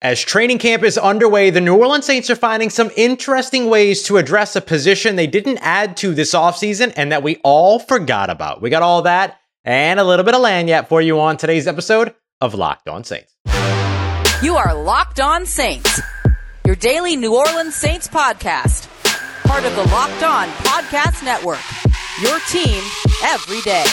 As training camp is underway, the New Orleans Saints are finding some interesting ways to address a position they didn't add to this offseason and that we all forgot about. We got all that and a little bit of lagniappe for you on today's episode of Locked On Saints. You are Locked On Saints, your daily New Orleans Saints podcast, part of the Locked On Podcast Network. Your team every day.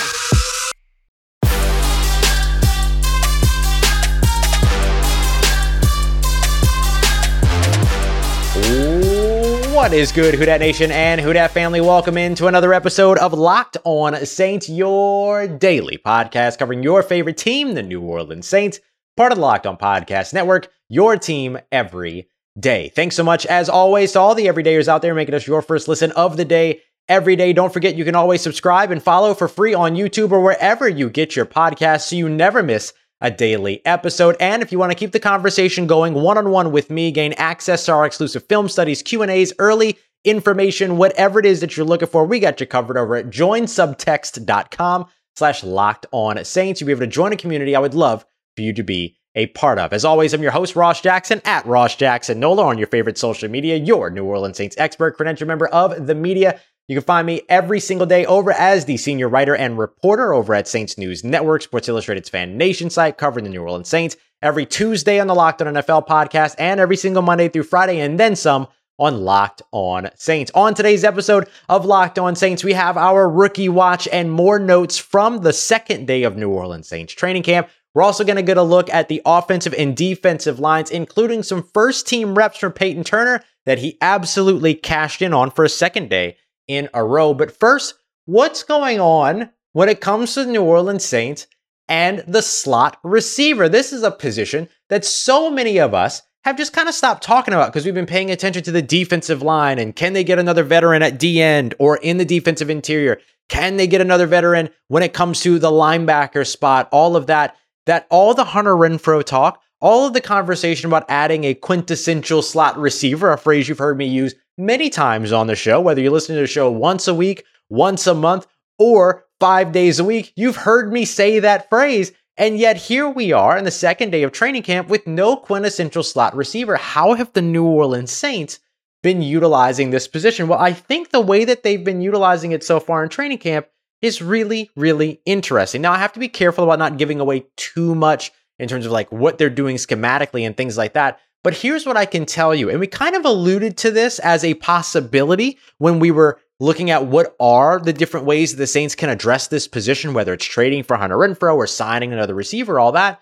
What is good, Who Dat Nation and Who Dat family? Welcome into another episode of Locked On Saints, your daily podcast covering your favorite team, the New Orleans Saints, part of the Locked On Podcast Network, your team every day. Thanks so much, as always, to all the everydayers out there making us your first listen of the day every day. Don't forget, you can always subscribe and follow for free on YouTube or wherever you get your podcasts so you never miss a daily episode. And if you want to keep the conversation going one-on-one with me, gain access to our exclusive film studies, Q&As, early information, whatever it is that you're looking for, we got you covered over at joinsubtext.com slash locked on saints. You'll be able to join a community I would love for you to be a part of. As always, I'm your host, Ross Jackson, at Ross Jackson Nola on your favorite social media, your New Orleans Saints expert, credential member of the media. You can find me every single day over as the senior writer and reporter over at Saints News Network, Sports Illustrated's Fan Nation site, covering the New Orleans Saints every Tuesday on the Locked On NFL podcast and every single Monday through Friday and then some on Locked On Saints. On today's episode of Locked On Saints, we have our rookie watch and more notes from the second day of New Orleans Saints training camp. We're also going to get a look at the offensive and defensive lines, including some first team reps from Payton Turner that he absolutely cashed in on for a second day in a row. But first, what's going on when it comes to the New Orleans Saints and the slot receiver? This is a position that so many of us have just kind of stopped talking about because we've been paying attention to the defensive line and can they get another veteran at D end or in the defensive interior? Can they get another veteran when it comes to the linebacker spot? All of that, that all the Hunter Renfrow talk, all of the conversation about adding a quintessential slot receiver, a phrase you've heard me use many times on the show, whether you're listening to the show once a week, once a month, or five days a week, you've heard me say that phrase. And yet here we are in the second day of training camp with no quintessential slot receiver. How have the New Orleans Saints been utilizing this position? Well, I think the way that they've been utilizing it so far in training camp is really, really interesting. Now, I have to be careful about not giving away too much in terms of like what they're doing schematically and things like that. But here's what I can tell you. And we kind of alluded to this as a possibility when we were looking at what are the different ways the Saints can address this position, whether it's trading for Hunter Renfrow or signing another receiver, all that.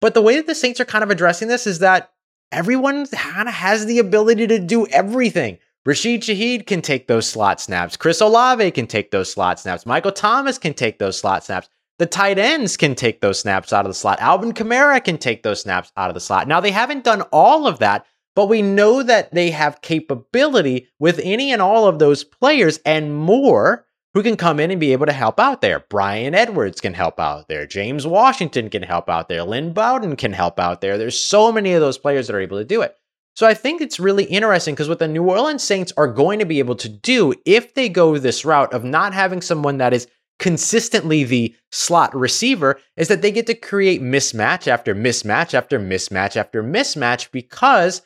But the way that the Saints are kind of addressing this is that everyone kind of has the ability to do everything. Rashid Shaheed can take those slot snaps. Chris Olave can take those slot snaps. Michael Thomas can take those slot snaps. The tight ends can take those snaps out of the slot. Alvin Kamara can take those snaps out of the slot. Now, they haven't done all of that, but we know that they have capability with any and all of those players and more who can come in and be able to help out there. Brian Edwards can help out there. James Washington can help out there. Lynn Bowden can help out there. There's so many of those players that are able to do it. So I think it's really interesting because what the New Orleans Saints are going to be able to do if they go this route of not having someone that is consistently the slot receiver is that they get to create mismatch after mismatch after mismatch after mismatch because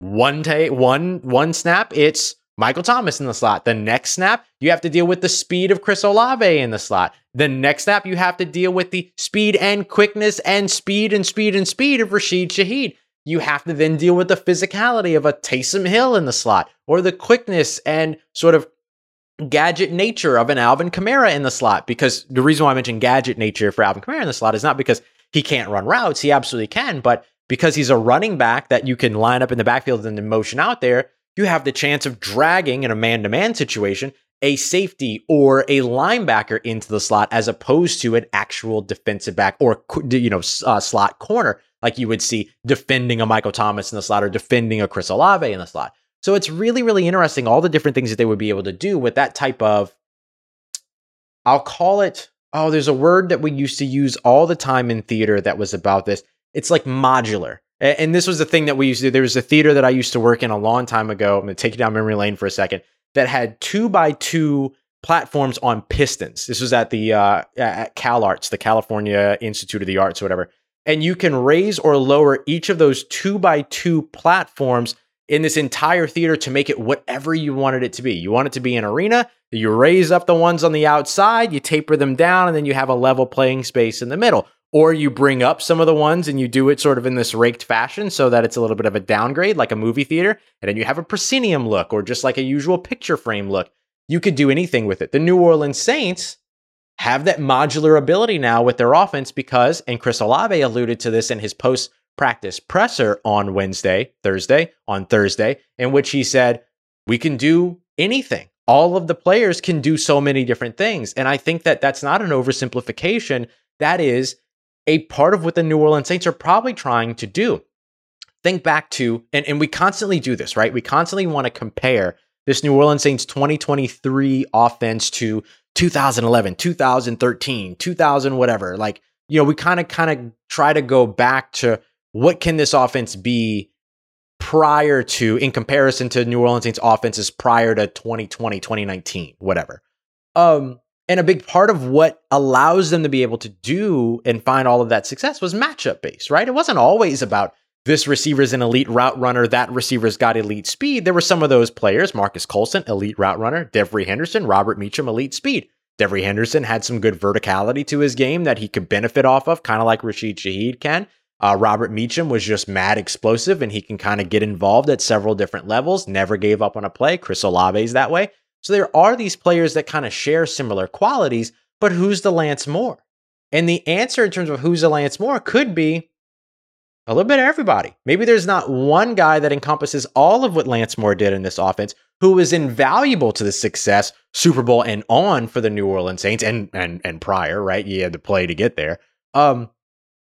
one day one one snap it's Michael Thomas in the slot. The next snap, you have to deal with the speed of Chris Olave in the slot. The next snap, you have to deal with the speed and quickness and speed and speed and speed of Rashid Shaheed. You have to then deal with the physicality of a Taysom Hill in the slot or the quickness and sort of gadget nature of an Alvin Kamara in the slot. Because the reason why I mentioned gadget nature for Alvin Kamara in the slot is not because he can't run routes, he absolutely can, but because he's a running back that you can line up in the backfield and then motion out there, you have the chance of dragging in a man to man situation a safety or a linebacker into the slot as opposed to an actual defensive back or you know uh, slot corner like you would see defending a Michael Thomas in the slot or defending a Chris Olave in the slot. So it's really, really interesting all the different things that they would be able to do with that type of, I'll call it, oh, there's a word that we used to use all the time in theater that was about this. It's like modular. And this was the thing that we used to do. There was a theater that I used to work in a long time ago. I'm going to take you down memory lane for a second that had two by two platforms on pistons. This was at the uh, at CalArts, the California Institute of the Arts, or whatever. and you can raise or lower each of those two by two platforms in this entire theater to make it whatever you wanted it to be. You want it to be an arena, you raise up the ones on the outside, you taper them down, and then you have a level playing space in the middle. Or you bring up some of the ones and you do it sort of in this raked fashion so that it's a little bit of a downgrade, like a movie theater, and then you have a proscenium look or just like a usual picture frame look. You could do anything with it. The New Orleans Saints have that modular ability now with their offense because, and Chris Olave alluded to this in his post practice presser on Wednesday, Thursday, on Thursday, in which he said, we can do anything. All of the players can do so many different things. And I think that that's not an oversimplification. That is a part of what the New Orleans Saints are probably trying to do. Think back to, and, and we constantly do this, right? We constantly want to compare this New Orleans Saints 2023 offense to 2011, 2013, 2000, whatever. Like, you know, we kind of kind of try to go back to what can this offense be prior to in comparison to New Orleans Saints offenses prior to 2020, 2019, whatever. Um and a big part of what allows them to be able to do and find all of that success was matchup based, right? It wasn't always about this receiver's an elite route runner, that receiver's got elite speed. There were some of those players, Marques Colston, elite route runner, Devery Henderson, Robert Meacham, elite speed. Devery Henderson had some good verticality to his game that he could benefit off of, kind of like Rashid Shaheed can. Uh, Robert Meacham was just mad explosive and he can kind of get involved at several different levels, never gave up on a play. Chris Olave's that way. So there are these players that kind of share similar qualities, but who's the Lance Moore? And the answer in terms of who's the Lance Moore could be a little bit of everybody. Maybe there's not one guy that encompasses all of what Lance Moore did in this offense who was invaluable to the success, Super Bowl and on for the New Orleans Saints and and and prior, right? You had to play to get there. Um,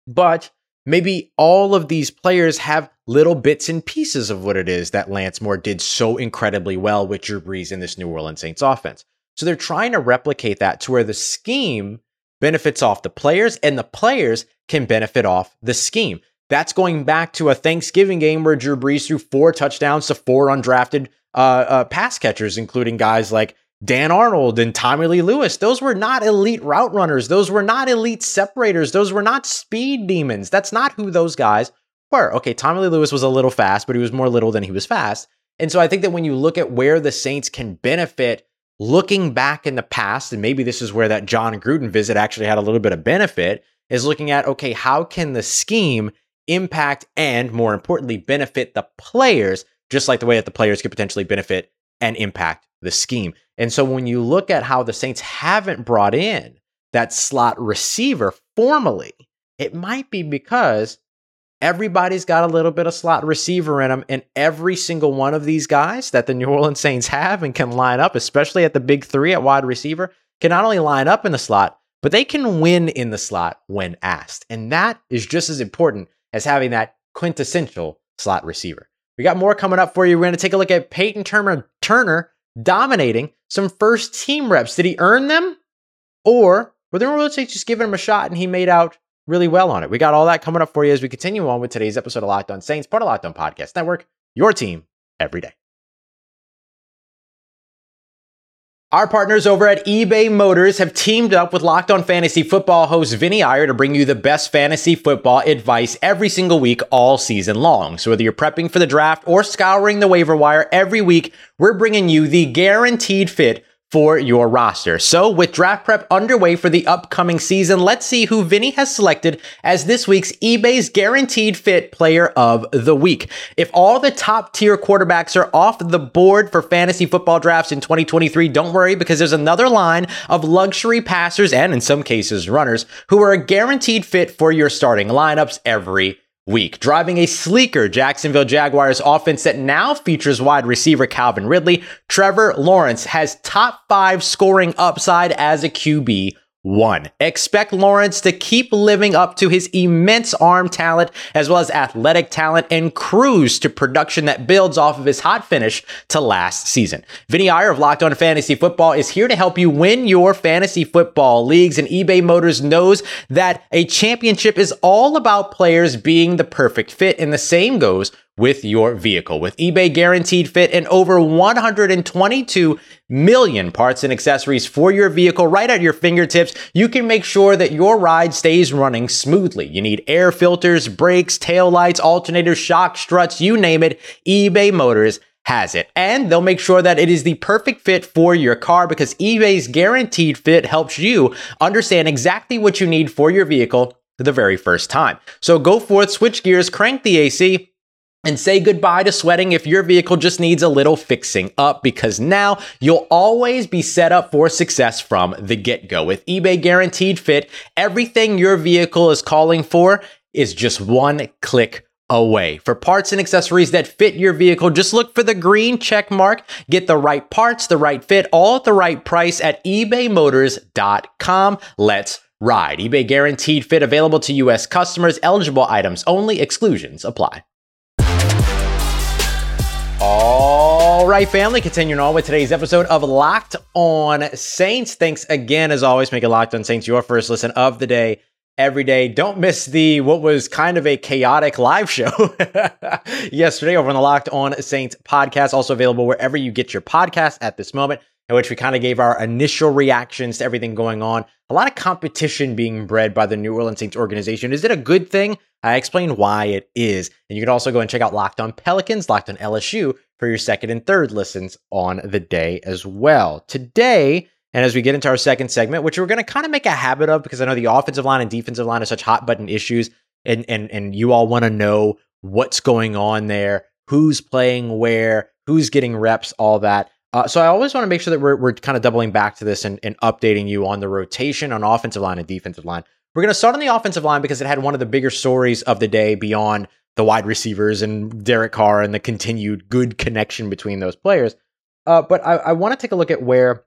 but maybe all of these players have little bits and pieces of what it is that Lance Moore did so incredibly well with Drew Brees in this New Orleans Saints offense. So they're trying to replicate that to where the scheme benefits off the players and the players can benefit off the scheme. That's going back to a Thanksgiving game where Drew Brees threw four touchdowns to four undrafted uh, uh, pass catchers, including guys like Dan Arnold and Tommy Lee Lewis, those were not elite route runners. Those were not elite separators. Those were not speed demons. That's not who those guys were. Okay, Tommy Lee Lewis was a little fast, but he was more little than he was fast. And so I think that when you look at where the Saints can benefit looking back in the past, and maybe this is where that Jon Gruden visit actually had a little bit of benefit, is looking at, okay, how can the scheme impact and more importantly, benefit the players, just like the way that the players could potentially benefit and impact the scheme. And so when you look at how the Saints haven't brought in that slot receiver formally, it might be because everybody's got a little bit of slot receiver in them. And every single one of these guys that the New Orleans Saints have and can line up, especially at the big three at wide receiver, can not only line up in the slot, but they can win in the slot when asked. And that is just as important as having that quintessential slot receiver. We got more coming up for you. We're going to take a look at Payton Turner, Turner dominating some first team reps. Did he earn them? Or were the Royal Saints just giving him a shot and he made out really well on it? We got all that coming up for you as we continue on with today's episode of Locked On Saints, part of Locked On Podcast Network, your team every day. Our partners over at eBay Motors have teamed up with Locked On Fantasy Football host Vinny Iyer to bring you the best fantasy football advice every single week all season long. So whether you're prepping for the draft or scouring the waiver wire every week, we're bringing you the guaranteed fit for your roster. So, with draft prep underway for the upcoming season, let's see who Vinny has selected as this week's eBay's guaranteed fit player of the week. If all the top tier quarterbacks are off the board for fantasy football drafts in 2023, don't worry because there's another line of luxury passers and in some cases runners who are a guaranteed fit for your starting lineups every week, driving a sleeker Jacksonville Jaguars offense that now features wide receiver Calvin Ridley. Trevor Lawrence has top five scoring upside as a QB one. Expect Lawrence to keep living up to his immense arm talent as well as athletic talent and cruise to production that builds off of his hot finish to last season. Vinny Iyer of Locked On Fantasy Football is here to help you win your fantasy football leagues and eBay Motors knows that a championship is all about players being the perfect fit and the same goes with your vehicle. With eBay Guaranteed Fit and over 122 million parts and accessories for your vehicle right at your fingertips, you can make sure that your ride stays running smoothly. You need air filters, brakes, tail lights, alternators, shock struts, you name it. eBay Motors has it. And they'll make sure that it is the perfect fit for your car because eBay's guaranteed fit helps you understand exactly what you need for your vehicle the very first time. So go forth, switch gears, crank the AC, and say goodbye to sweating if your vehicle just needs a little fixing up because now you'll always be set up for success from the get go. With eBay Guaranteed Fit, everything your vehicle is calling for is just one click away. For parts and accessories that fit your vehicle, just look for the green check mark. Get the right parts, the right fit, all at the right price at ebaymotors.com. Let's ride. eBay guaranteed fit available to U.S. customers, eligible items only, exclusions apply. All right, family, continuing on with today's episode of Locked On Saints. Thanks again, as always, making Locked On Saints your first listen of the day every day. Don't miss the what was kind of a chaotic live show yesterday over on the Locked On Saints podcast, also available wherever you get your podcast at this moment, in which we kind of gave our initial reactions to everything going on. A lot of competition being bred by the New Orleans Saints organization. Is it a good thing? I explain why it is. And you can also go and check out Locked On Pelicans, Locked On LSU for your second and third listens on the day as well. Today, and as we get into our second segment, which we're going to kind of make a habit of because I know the offensive line and defensive line are such hot button issues, and and and you all want to know what's going on there, who's playing where, who's getting reps, all that. Uh, so I always want to make sure that we're, we're kind of doubling back to this and, and updating you on the rotation on offensive line and defensive line. We're going to start on the offensive line because it had one of the bigger stories of the day beyond the wide receivers and Derek Carr and the continued good connection between those players. Uh, but I, I want to take a look at where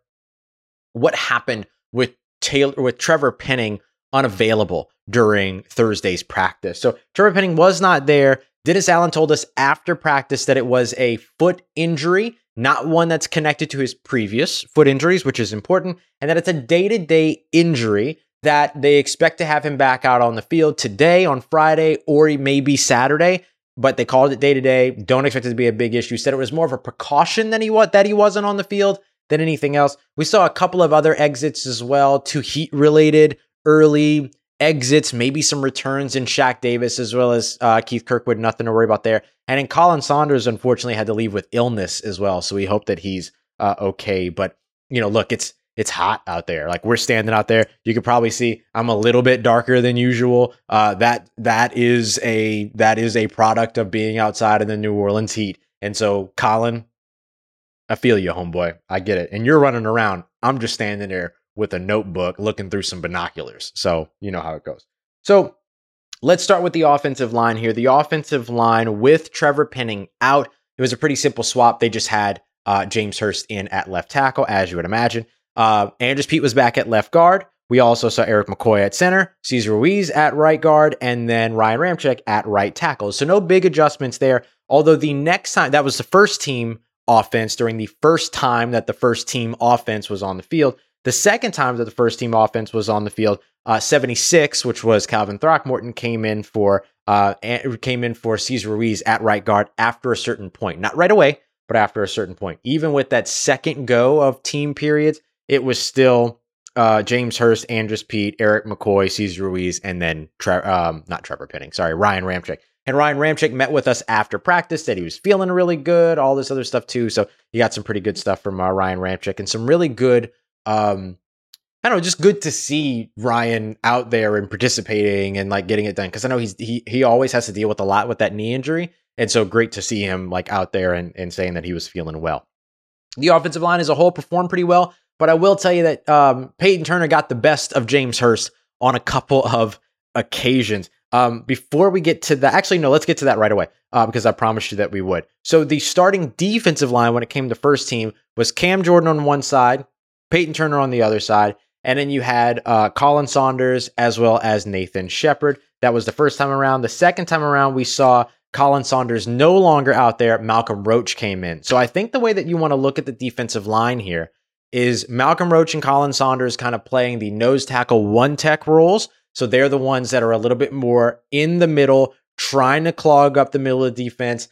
what happened with Taylor with Trevor Penning unavailable during Thursday's practice. So Trevor Penning was not there. Dennis Allen told us after practice that it was a foot injury, not one that's connected to his previous foot injuries, which is important, and that it's a day-to-day injury that they expect to have him back out on the field today on Friday or maybe Saturday. But they called it day to day. Don't expect it to be a big issue. Said it was more of a precaution than he was that he wasn't on the field than anything else. We saw a couple of other exits as well, two heat related early exits, maybe some returns in Shaq Davis as well as uh, Keith Kirkwood. Nothing to worry about there. And in Khalen Saunders, unfortunately, had to leave with illness as well. So we hope that he's uh, okay. But you know, look, it's it's hot out there. Like we're standing out there. You could probably see I'm a little bit darker than usual. Uh, that that is a that is a product of being outside in the New Orleans heat. And so, Khalen, I feel you, homeboy. I get it. And you're running around. I'm just standing there with a notebook looking through some binoculars. So you know how it goes. So let's start with the offensive line here. The offensive line with Trevor Penning out. It was a pretty simple swap. They just had uh, James Hurst in at left tackle, as you would imagine. Uh, Andrus Peat was back at left guard. We also saw Erik McCoy at center, Cesar Ruiz at right guard, and then Ryan Ramczyk at right tackle. So no big adjustments there. Although the next time that was the first team offense during the first time that the first team offense was on the field. The second time that the first team offense was on the field, uh, 76, which was Calvin Throckmorton, came in for uh, came in for Cesar Ruiz at right guard after a certain point, not right away, but after a certain point. Even with that second go of team periods, it was still uh, James Hurst, Andrus Peat, Erik McCoy, Cesar Ruiz, and then um, not Trevor Penning, sorry, Ryan Ramczyk. And Ryan Ramczyk met with us after practice, said he was feeling really good, all this other stuff too. So you got some pretty good stuff from uh, Ryan Ramczyk and some really good, um, I don't know, just good to see Ryan out there and participating and like getting it done. Cause I know he's, he, he always has to deal with a lot with that knee injury. And so great to see him like out there and, and saying that he was feeling well. The offensive line as a whole performed pretty well, but I will tell you that um, Payton Turner got the best of James Hurst on a couple of occasions. Um, before we get to that, actually, no, let's get to that right away uh, because I promised you that we would. So the starting defensive line when it came to first team was Cam Jordan on one side, Payton Turner on the other side, and then you had uh, Khalen Saunders as well as Nathan Shepherd. That was the first time around. The second time around, we saw Khalen Saunders no longer out there. Malcolm Roach came in. So I think the way that you want to look at the defensive line here is Malcolm Roach and Khalen Saunders kind of playing the nose tackle one tech roles so they're the ones that are a little bit more in the middle, trying to clog up the middle of the defense.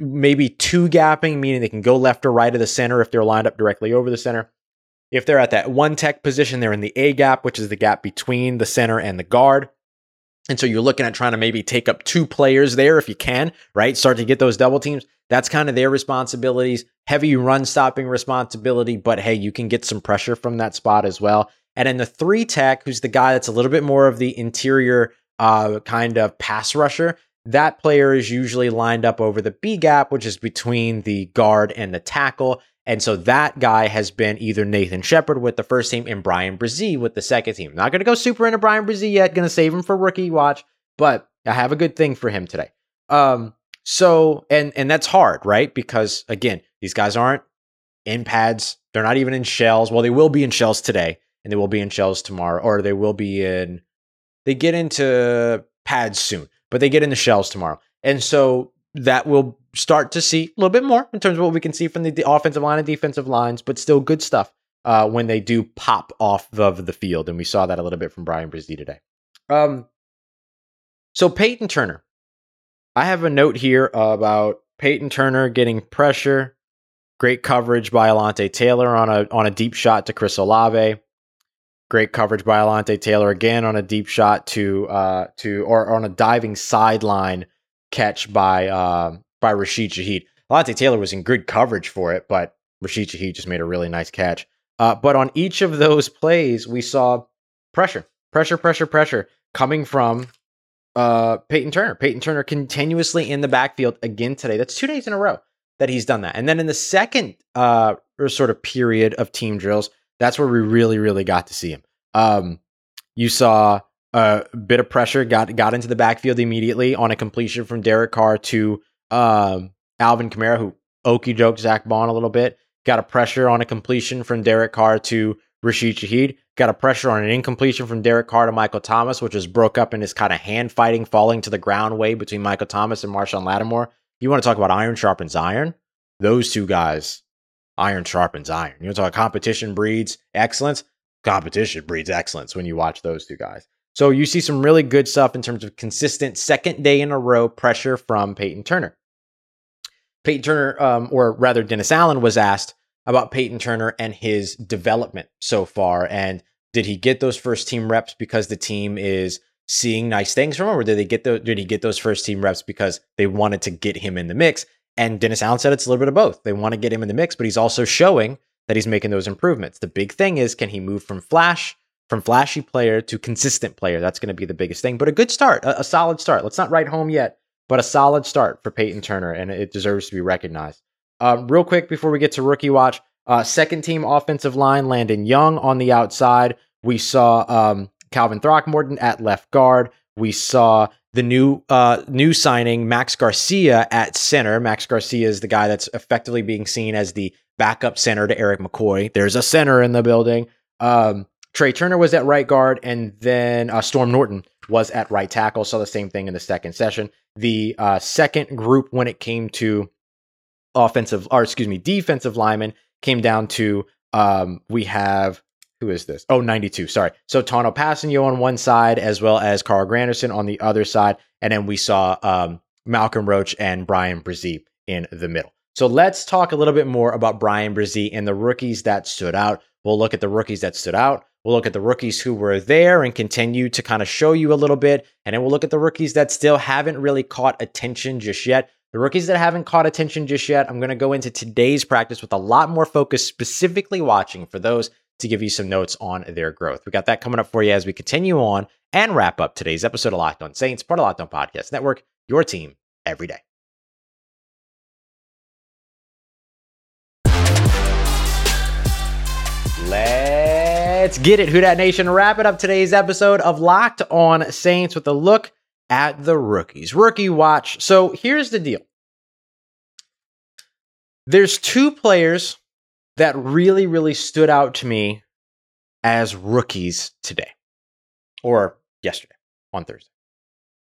maybe two gapping, meaning they can go left or right of the center if they're lined up directly over the center. If they're at that one tech position, they're in the A gap, which is the gap between the center and the guard. And so you're looking at trying to maybe take up two players there if you can, right? Start to get those double teams. That's kind of their responsibilities. Heavy run stopping responsibility, but hey, you can get some pressure from that spot as well. And then the three tech, who's the guy that's a little bit more of the interior uh, kind of pass rusher, that player is usually lined up over the B gap, which is between the guard and the tackle. And so that guy has been either Nathan Shepherd with the first team and Bryan Bresee with the second team. Not going to go super into Bryan Bresee yet. Going to save him for rookie watch, but I have a good thing for him today. Um, so and and that's hard, right? Because again, these guys aren't in pads. They're not even in shells. Well, they will be in shells today, and they will be in shells tomorrow, or they will be in. They get into pads soon, but they get into shells tomorrow, and so that will start to see a little bit more in terms of what we can see from the offensive line and defensive lines, but still good stuff uh, when they do pop off of the field. And we saw that a little bit from Bryan Bresee today. Um, so Payton Turner, I have a note here about Payton Turner getting pressure. Great coverage by Alontae Taylor on a on a deep shot to Chris Olave. Great coverage by Alontae Taylor again on a deep shot to uh to or on a diving sideline catch by uh, by Rashid Shaheed. Alontae Taylor was in good coverage for it, but Rashid Shaheed just made a really nice catch. Uh, but on each of those plays, we saw pressure, pressure, pressure, pressure coming from uh, Payton Turner. Payton Turner continuously in the backfield again today. That's two days in a row that he's done that. And then in the second uh, sort of period of team drills, that's where we really, really got to see him. Um, you saw a bit of pressure, got got into the backfield immediately on a completion from Derek Carr to um, Alvin Kamara, who okey doke Zach Baun a little bit. Got a pressure on a completion from Derek Carr to Rashid Shaheed. Got a pressure on an incompletion from Derek Carr to Michael Thomas, which was broke up in this kind of hand fighting, falling to the ground way between Michael Thomas and Marshon Lattimore. You want to talk about iron sharpens iron? Those two guys, iron sharpens iron. You want to talk competition breeds excellence? Competition breeds excellence when you watch those two guys. So you see some really good stuff in terms of consistent second day in a row pressure from Payton Turner. Payton Turner, um, or rather Dennis Allen, was asked about Payton Turner and his development so far. And did he get those first team reps because the team is seeing nice things from him, or did they get the, did he get those first team reps because they wanted to get him in the mix? And Dennis Allen said it's a little bit of both. They want to get him in the mix, but he's also showing that he's making those improvements. The big thing is, can he move from flash from flashy player to consistent player. That's going to be the biggest thing. But a good start, a, a, solid start. Let's not write home yet, but a solid start for Payton Turner, and it deserves to be recognized. Uh, real quick before we get to rookie watch, uh, second team offensive line, Landon Young on the outside. We saw um, Calvin Throckmorton at left guard. We saw the new uh, new signing Max Garcia at center. Max Garcia is the guy that's effectively being seen as the backup center to Erik McCoy. There's a center in the building. Um, Trai Turner was at right guard, and then uh, Storm Norton was at right tackle. Saw the same thing in the second session. The uh, second group, when it came to offensive, or excuse me, defensive linemen, came down to um, we have who is this? Oh, 92. Sorry. So Tanoh Kpassagnon on one side, as well as Carl Granderson on the other side, and then we saw um, Malcolm Roach and Bryan Bresee in the middle. So let's talk a little bit more about Bryan Bresee and the rookies that stood out. We'll look at the rookies that stood out. We'll look at the rookies who were there and continue to kind of show you a little bit. And then we'll look at the rookies that still haven't really caught attention just yet. The rookies that haven't caught attention just yet, I'm going to go into today's practice with a lot more focus, specifically watching for those to give you some notes on their growth. We got that coming up for you as we continue on and wrap up today's episode of Locked On Saints, part of Locked On Podcast Network, your team every day. Let's get it, Who Dat Nation. Wrap it up today's episode of Locked On Saints with a look at the rookies. Rookie watch. So here's the deal there's two players that really, really stood out to me as rookies today or yesterday on Thursday.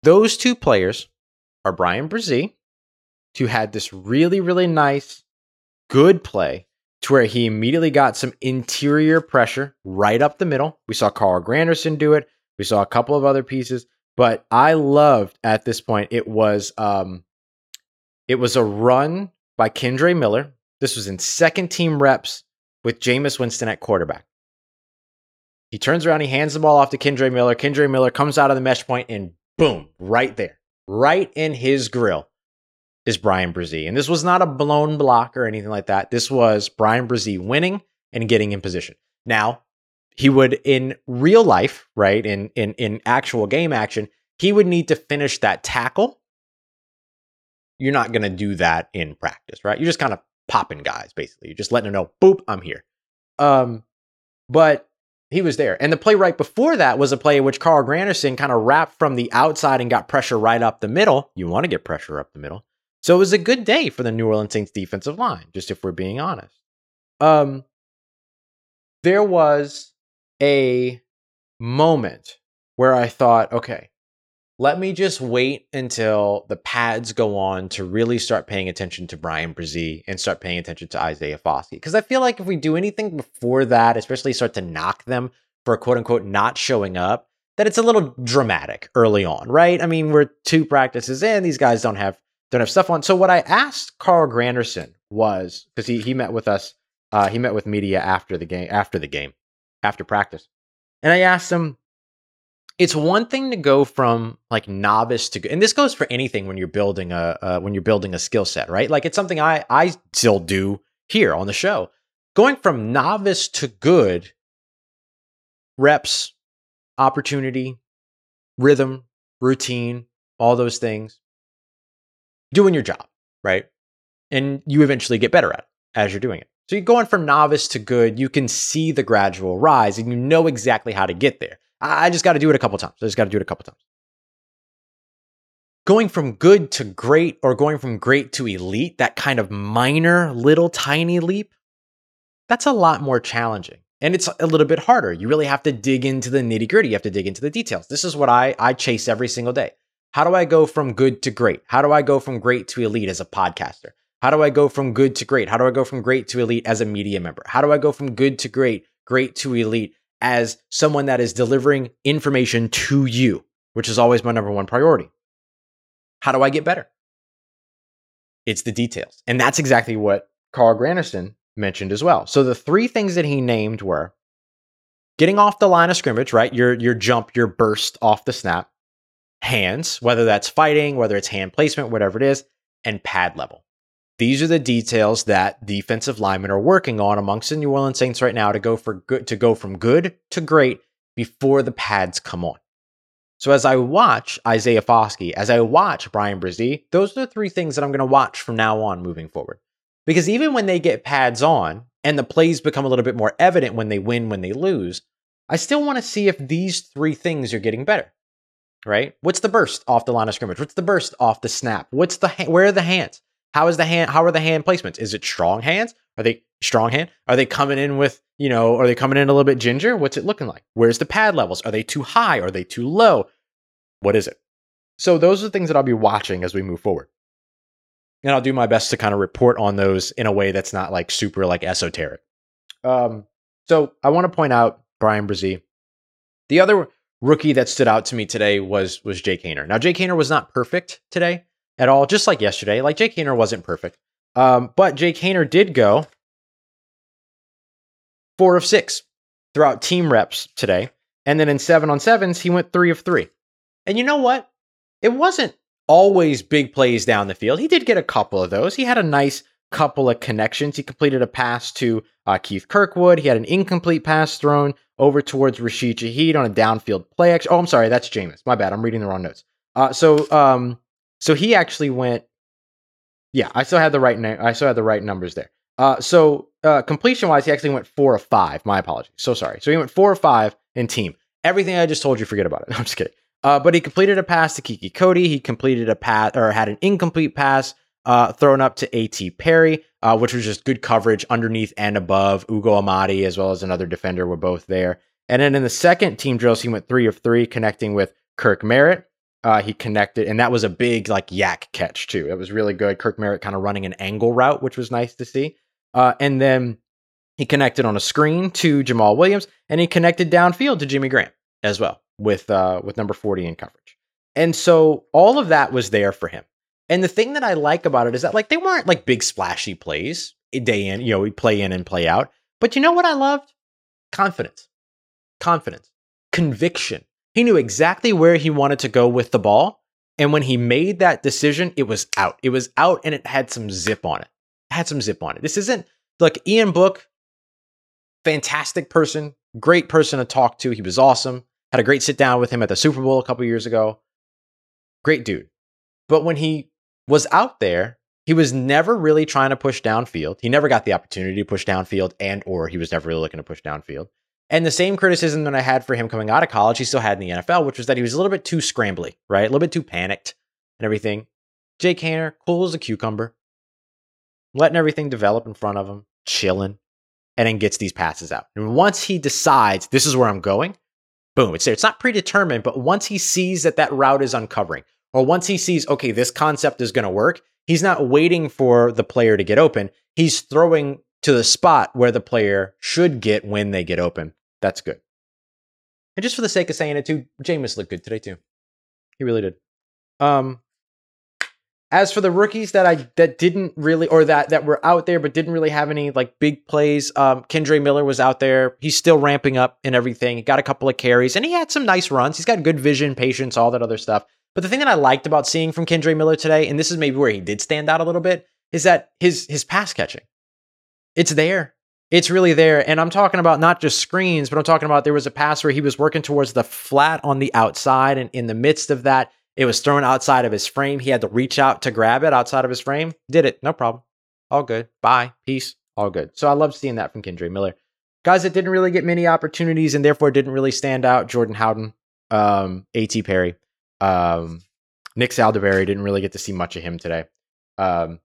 Those two players are Bryan Bresee, who had this really, really nice, good play to where he immediately got some interior pressure right up the middle. We saw Carl Granderson do it. We saw a couple of other pieces, but I loved at this point it was um It was a run by Kendre Miller. This was in second team reps with Jameis Winston at quarterback. He turns around, he hands the ball off to Kendre Miller. Kendre Miller comes out of the mesh point, and boom, right there, right in his grill is Bryan Bresee. And this was not a blown block or anything like that. This was Bryan Bresee winning and getting in position. Now, he would in real life, right, in in in actual game action, he would need to finish that tackle. You're not going to do that in practice, right? You're just kind of popping guys basically. You're just letting them know, "Boop, I'm here." Um but he was there. And the play right before that was a play in which Carl Granderson kind of wrapped from the outside and got pressure right up the middle. You want to get pressure up the middle. So it was a good day for the New Orleans Saints defensive line, just if we're being honest. Um, there was a moment where I thought, okay, let me just wait until the pads go on to really start paying attention to Bryan Bresee and start paying attention to Isaiah Foskey. Because I feel like if we do anything before that, especially start to knock them for quote unquote not showing up, that it's a little dramatic early on, right? I mean, we're two practices in, these guys don't have don't have stuff on. So what I asked Carl Granderson was because he he met with us, uh, he met with media after the game, after the game, after practice, and I asked him. It's one thing to go from like novice to good. and this goes for anything when you're building a uh, when you're building a skill set, right? Like it's something I I still do here on the show. Going from novice to good reps, opportunity, rhythm, routine, all those things doing your job, right? And you eventually get better at it as you're doing it. So you're going from novice to good, you can see the gradual rise and you know exactly how to get there. I just got to do it a couple times. I just got to do it a couple times. Going from good to great or going from great to elite, that kind of minor, little, tiny leap, that's a lot more challenging. And it's a little bit harder. You really have to dig into the nitty gritty. You have to dig into the details. This is what I, I chase every single day. How do I go from good to great? How do I go from great to elite as a podcaster? How do I go from good to great? How do I go from great to elite as a media member? How do I go from good to great, great to elite as someone that is delivering information to you, which is always my number one priority? How do I get better? It's the details. And that's exactly what Carl Granderson mentioned as well. So the three things that he named were getting off the line of scrimmage, right? Your your jump, your burst off the snap hands, whether that's fighting, whether it's hand placement, whatever it is, and pad level. These are the details that defensive linemen are working on amongst the New Orleans Saints right now to go for good to go from good to great before the pads come on. So as I watch Isaiah Foskey, as I watch Bryan Bresee, those are the three things that I'm going to watch from now on moving forward. Because even when they get pads on and the plays become a little bit more evident when they win, when they lose, I still want to see if these three things are getting better right? What's the burst off the line of scrimmage? What's the burst off the snap? What's the ha- where are the hands? How is the hand? How are the hand placements? Is it strong hands? Are they strong hand? Are they coming in with you know? Are they coming in a little bit ginger? What's it looking like? Where's the pad levels? Are they too high? Are they too low? What is it? So those are the things that I'll be watching as we move forward. And I'll do my best to kind of report on those in a way that's not like super like esoteric. Um, so I want to point out Bryan Bresee. The other rookie that stood out to me today was was Jake Haener. Now Jake Haener was not perfect today at all, just like yesterday. Like Jake Haener wasn't perfect, um, but Jake Haener did go four of six throughout team reps today, and then in seven on sevens he went three of three. And you know what? It wasn't always big plays down the field. He did get a couple of those. He had a nice couple of connections. He completed a pass to uh, Keith Kirkwood. He had an incomplete pass thrown over towards Rashid Shaheed on a downfield play. Oh, I'm sorry, that's Jameis. My bad. I'm reading the wrong notes. Uh, so, um, so he actually went. Yeah, I still had the right name. I still had the right numbers there. Uh, so uh, completion wise, he actually went four of five. My apologies. So sorry. So he went four of five in team. Everything I just told you, forget about it. I'm just kidding. Uh, but he completed a pass to Kiki Cody. He completed a pass or had an incomplete pass uh, thrown up to A.T. Perry, uh, which was just good coverage underneath and above. Ugo Amadi, as well as another defender, were both there. And then in the second team drills, he went three of three, connecting with Kirk Merritt. Uh, he connected, and that was a big like YAC catch too. It was really good. Kirk Merritt kind of running an angle route, which was nice to see. Uh, and then he connected on a screen to Jamaal Williams, and he connected downfield to Jimmy Graham as well with uh, with number forty in coverage. And so all of that was there for him. And the thing that I like about it is that like they weren't like big splashy plays eh, day in, you know, we play in and play out. But you know what I loved? Confidence. Confidence. Conviction. He knew exactly where he wanted to go with the ball. And when he made that decision, it was out. It was out and it had some zip on it. it had some zip on it. This isn't like Ian Book, fantastic person, great person to talk to. He was awesome. Had a great sit down with him at the Super Bowl a couple years ago. Great dude. But when he was out there, he was never really trying to push downfield. He never got the opportunity to push downfield and or he was never really looking to push downfield. And the same criticism that I had for him coming out of college, he still had in the NFL, which was that he was a little bit too scrambly, right? A little bit too panicked and everything. Jake Haener, cool as a cucumber, letting everything develop in front of him, chilling, and then gets these passes out. And once he decides this is where I'm going, boom, it's there. It's not predetermined, but once he sees that that route is uncovering, or once he sees, okay, this concept is going to work, he's not waiting for the player to get open. He's throwing to the spot where the player should get when they get open. That's good. And just for the sake of saying it too, Jameis looked good today too. He really did. Um, as for the rookies that I that didn't really or that that were out there but didn't really have any like big plays, um, Kendre Miller was out there. He's still ramping up and everything. He got a couple of carries and he had some nice runs. He's got good vision, patience, all that other stuff. But the thing that I liked about seeing from Kendre Miller today, and this is maybe where he did stand out a little bit, is that his his pass catching. It's there. It's really there. And I'm talking about not just screens, but I'm talking about there was a pass where he was working towards the flat on the outside. And in the midst of that, it was thrown outside of his frame. He had to reach out to grab it outside of his frame. Did it. No problem. All good. Bye. Peace. All good. So I love seeing that from Kendre Miller. Guys that didn't really get many opportunities and therefore didn't really stand out Jordan Howden, um, A.T. Perry, um, Nick Saldiveri didn't really get to see much of him today. Um,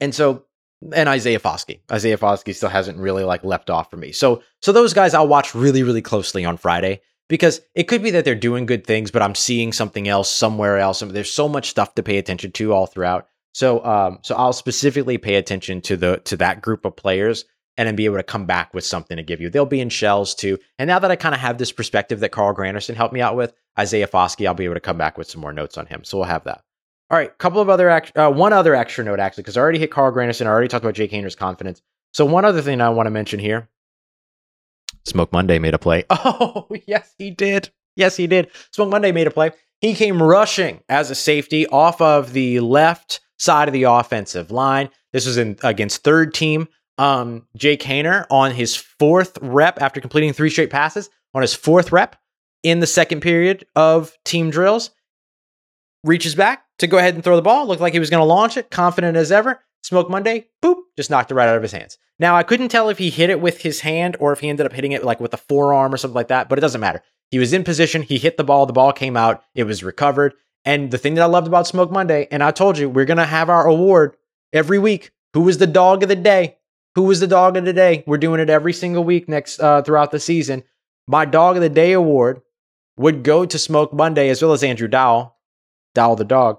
and so and Isaiah Foskey. Isaiah Foskey still hasn't really like left off for me. So so those guys I'll watch really really closely on Friday because it could be that they're doing good things, but I'm seeing something else somewhere else. There's so much stuff to pay attention to all throughout. So um so I'll specifically pay attention to the to that group of players and then be able to come back with something to give you. They'll be in shells too. And now that I kind of have this perspective that Carl Granderson helped me out with, Isaiah Foskey, I'll be able to come back with some more notes on him. So we'll have that. All right, couple of other uh, one other extra note actually, because I already hit Carl Granderson. I already talked about Jake Haener's confidence. So one other thing I want to mention here: Smoke Monday made a play. Oh yes, he did. Yes, he did. Smoke Monday made a play. He came rushing as a safety off of the left side of the offensive line. This was in against third team. Um, Jake Haener on his fourth rep after completing three straight passes on his fourth rep in the second period of team drills reaches back to go ahead and throw the ball. Looked like he was going to launch it, confident as ever. Smoke Monday, boop, just knocked it right out of his hands. Now, I couldn't tell if he hit it with his hand or if he ended up hitting it like with a forearm or something like that, but it doesn't matter. He was in position, he hit the ball, the ball came out, it was recovered. And the thing that I loved about Smoke Monday, and I told you, we're going to have our award every week. Who was the dog of the day? Who was the dog of the day? We're doing it every single week next uh, throughout the season. My dog of the day award would go to Smoke Monday as well as Andrew Dowell, Dowell the dog.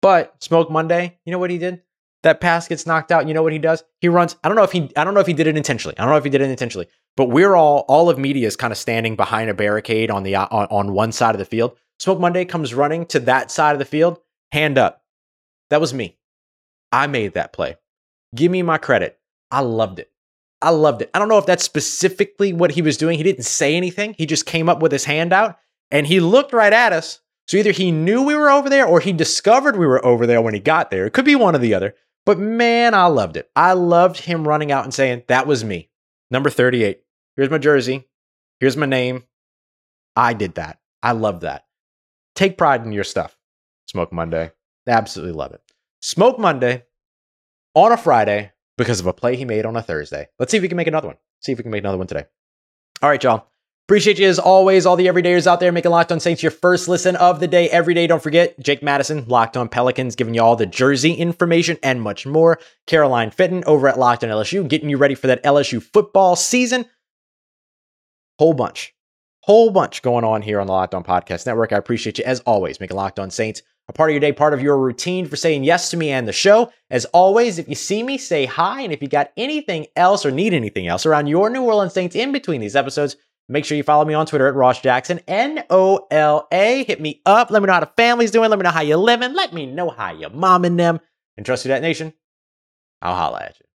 But Smoke Monday, you know what he did? That pass gets knocked out. You know what he does? He runs. I don't know if he. I don't know if he did it intentionally. I don't know if he did it intentionally. But we're all all of media is kind of standing behind a barricade on the on, on one side of the field. Smoke Monday comes running to that side of the field, hand up. That was me. I made that play. Give me my credit. I loved it. I loved it. I don't know if that's specifically what he was doing. He didn't say anything. He just came up with his hand out and he looked right at us so either he knew we were over there or he discovered we were over there when he got there. It could be one or the other. But man, I loved it. I loved him running out and saying, That was me. Number 38. Here's my jersey. Here's my name. I did that. I love that. Take pride in your stuff. Smoke Monday. Absolutely love it. Smoke Monday on a Friday because of a play he made on a Thursday. Let's see if we can make another one. See if we can make another one today. All right, y'all. Appreciate you as always, all the everydayers out there making Locked On Saints your first listen of the day every day. Don't forget, Jake Madison, Locked On Pelicans, giving you all the jersey information and much more. Caroline Fitton over at Locked On LSU, getting you ready for that LSU football season. Whole bunch, whole bunch going on here on the Locked On Podcast Network. I appreciate you as always, making Locked On Saints a part of your day, part of your routine for saying yes to me and the show. As always, if you see me, say hi. And if you got anything else or need anything else around your New Orleans Saints in between these episodes, Make sure you follow me on Twitter at Ross Jackson, N O L A. Hit me up. Let me know how the family's doing. Let me know how you're living. Let me know how your mom and them. And trust you, that nation. I'll holla at you.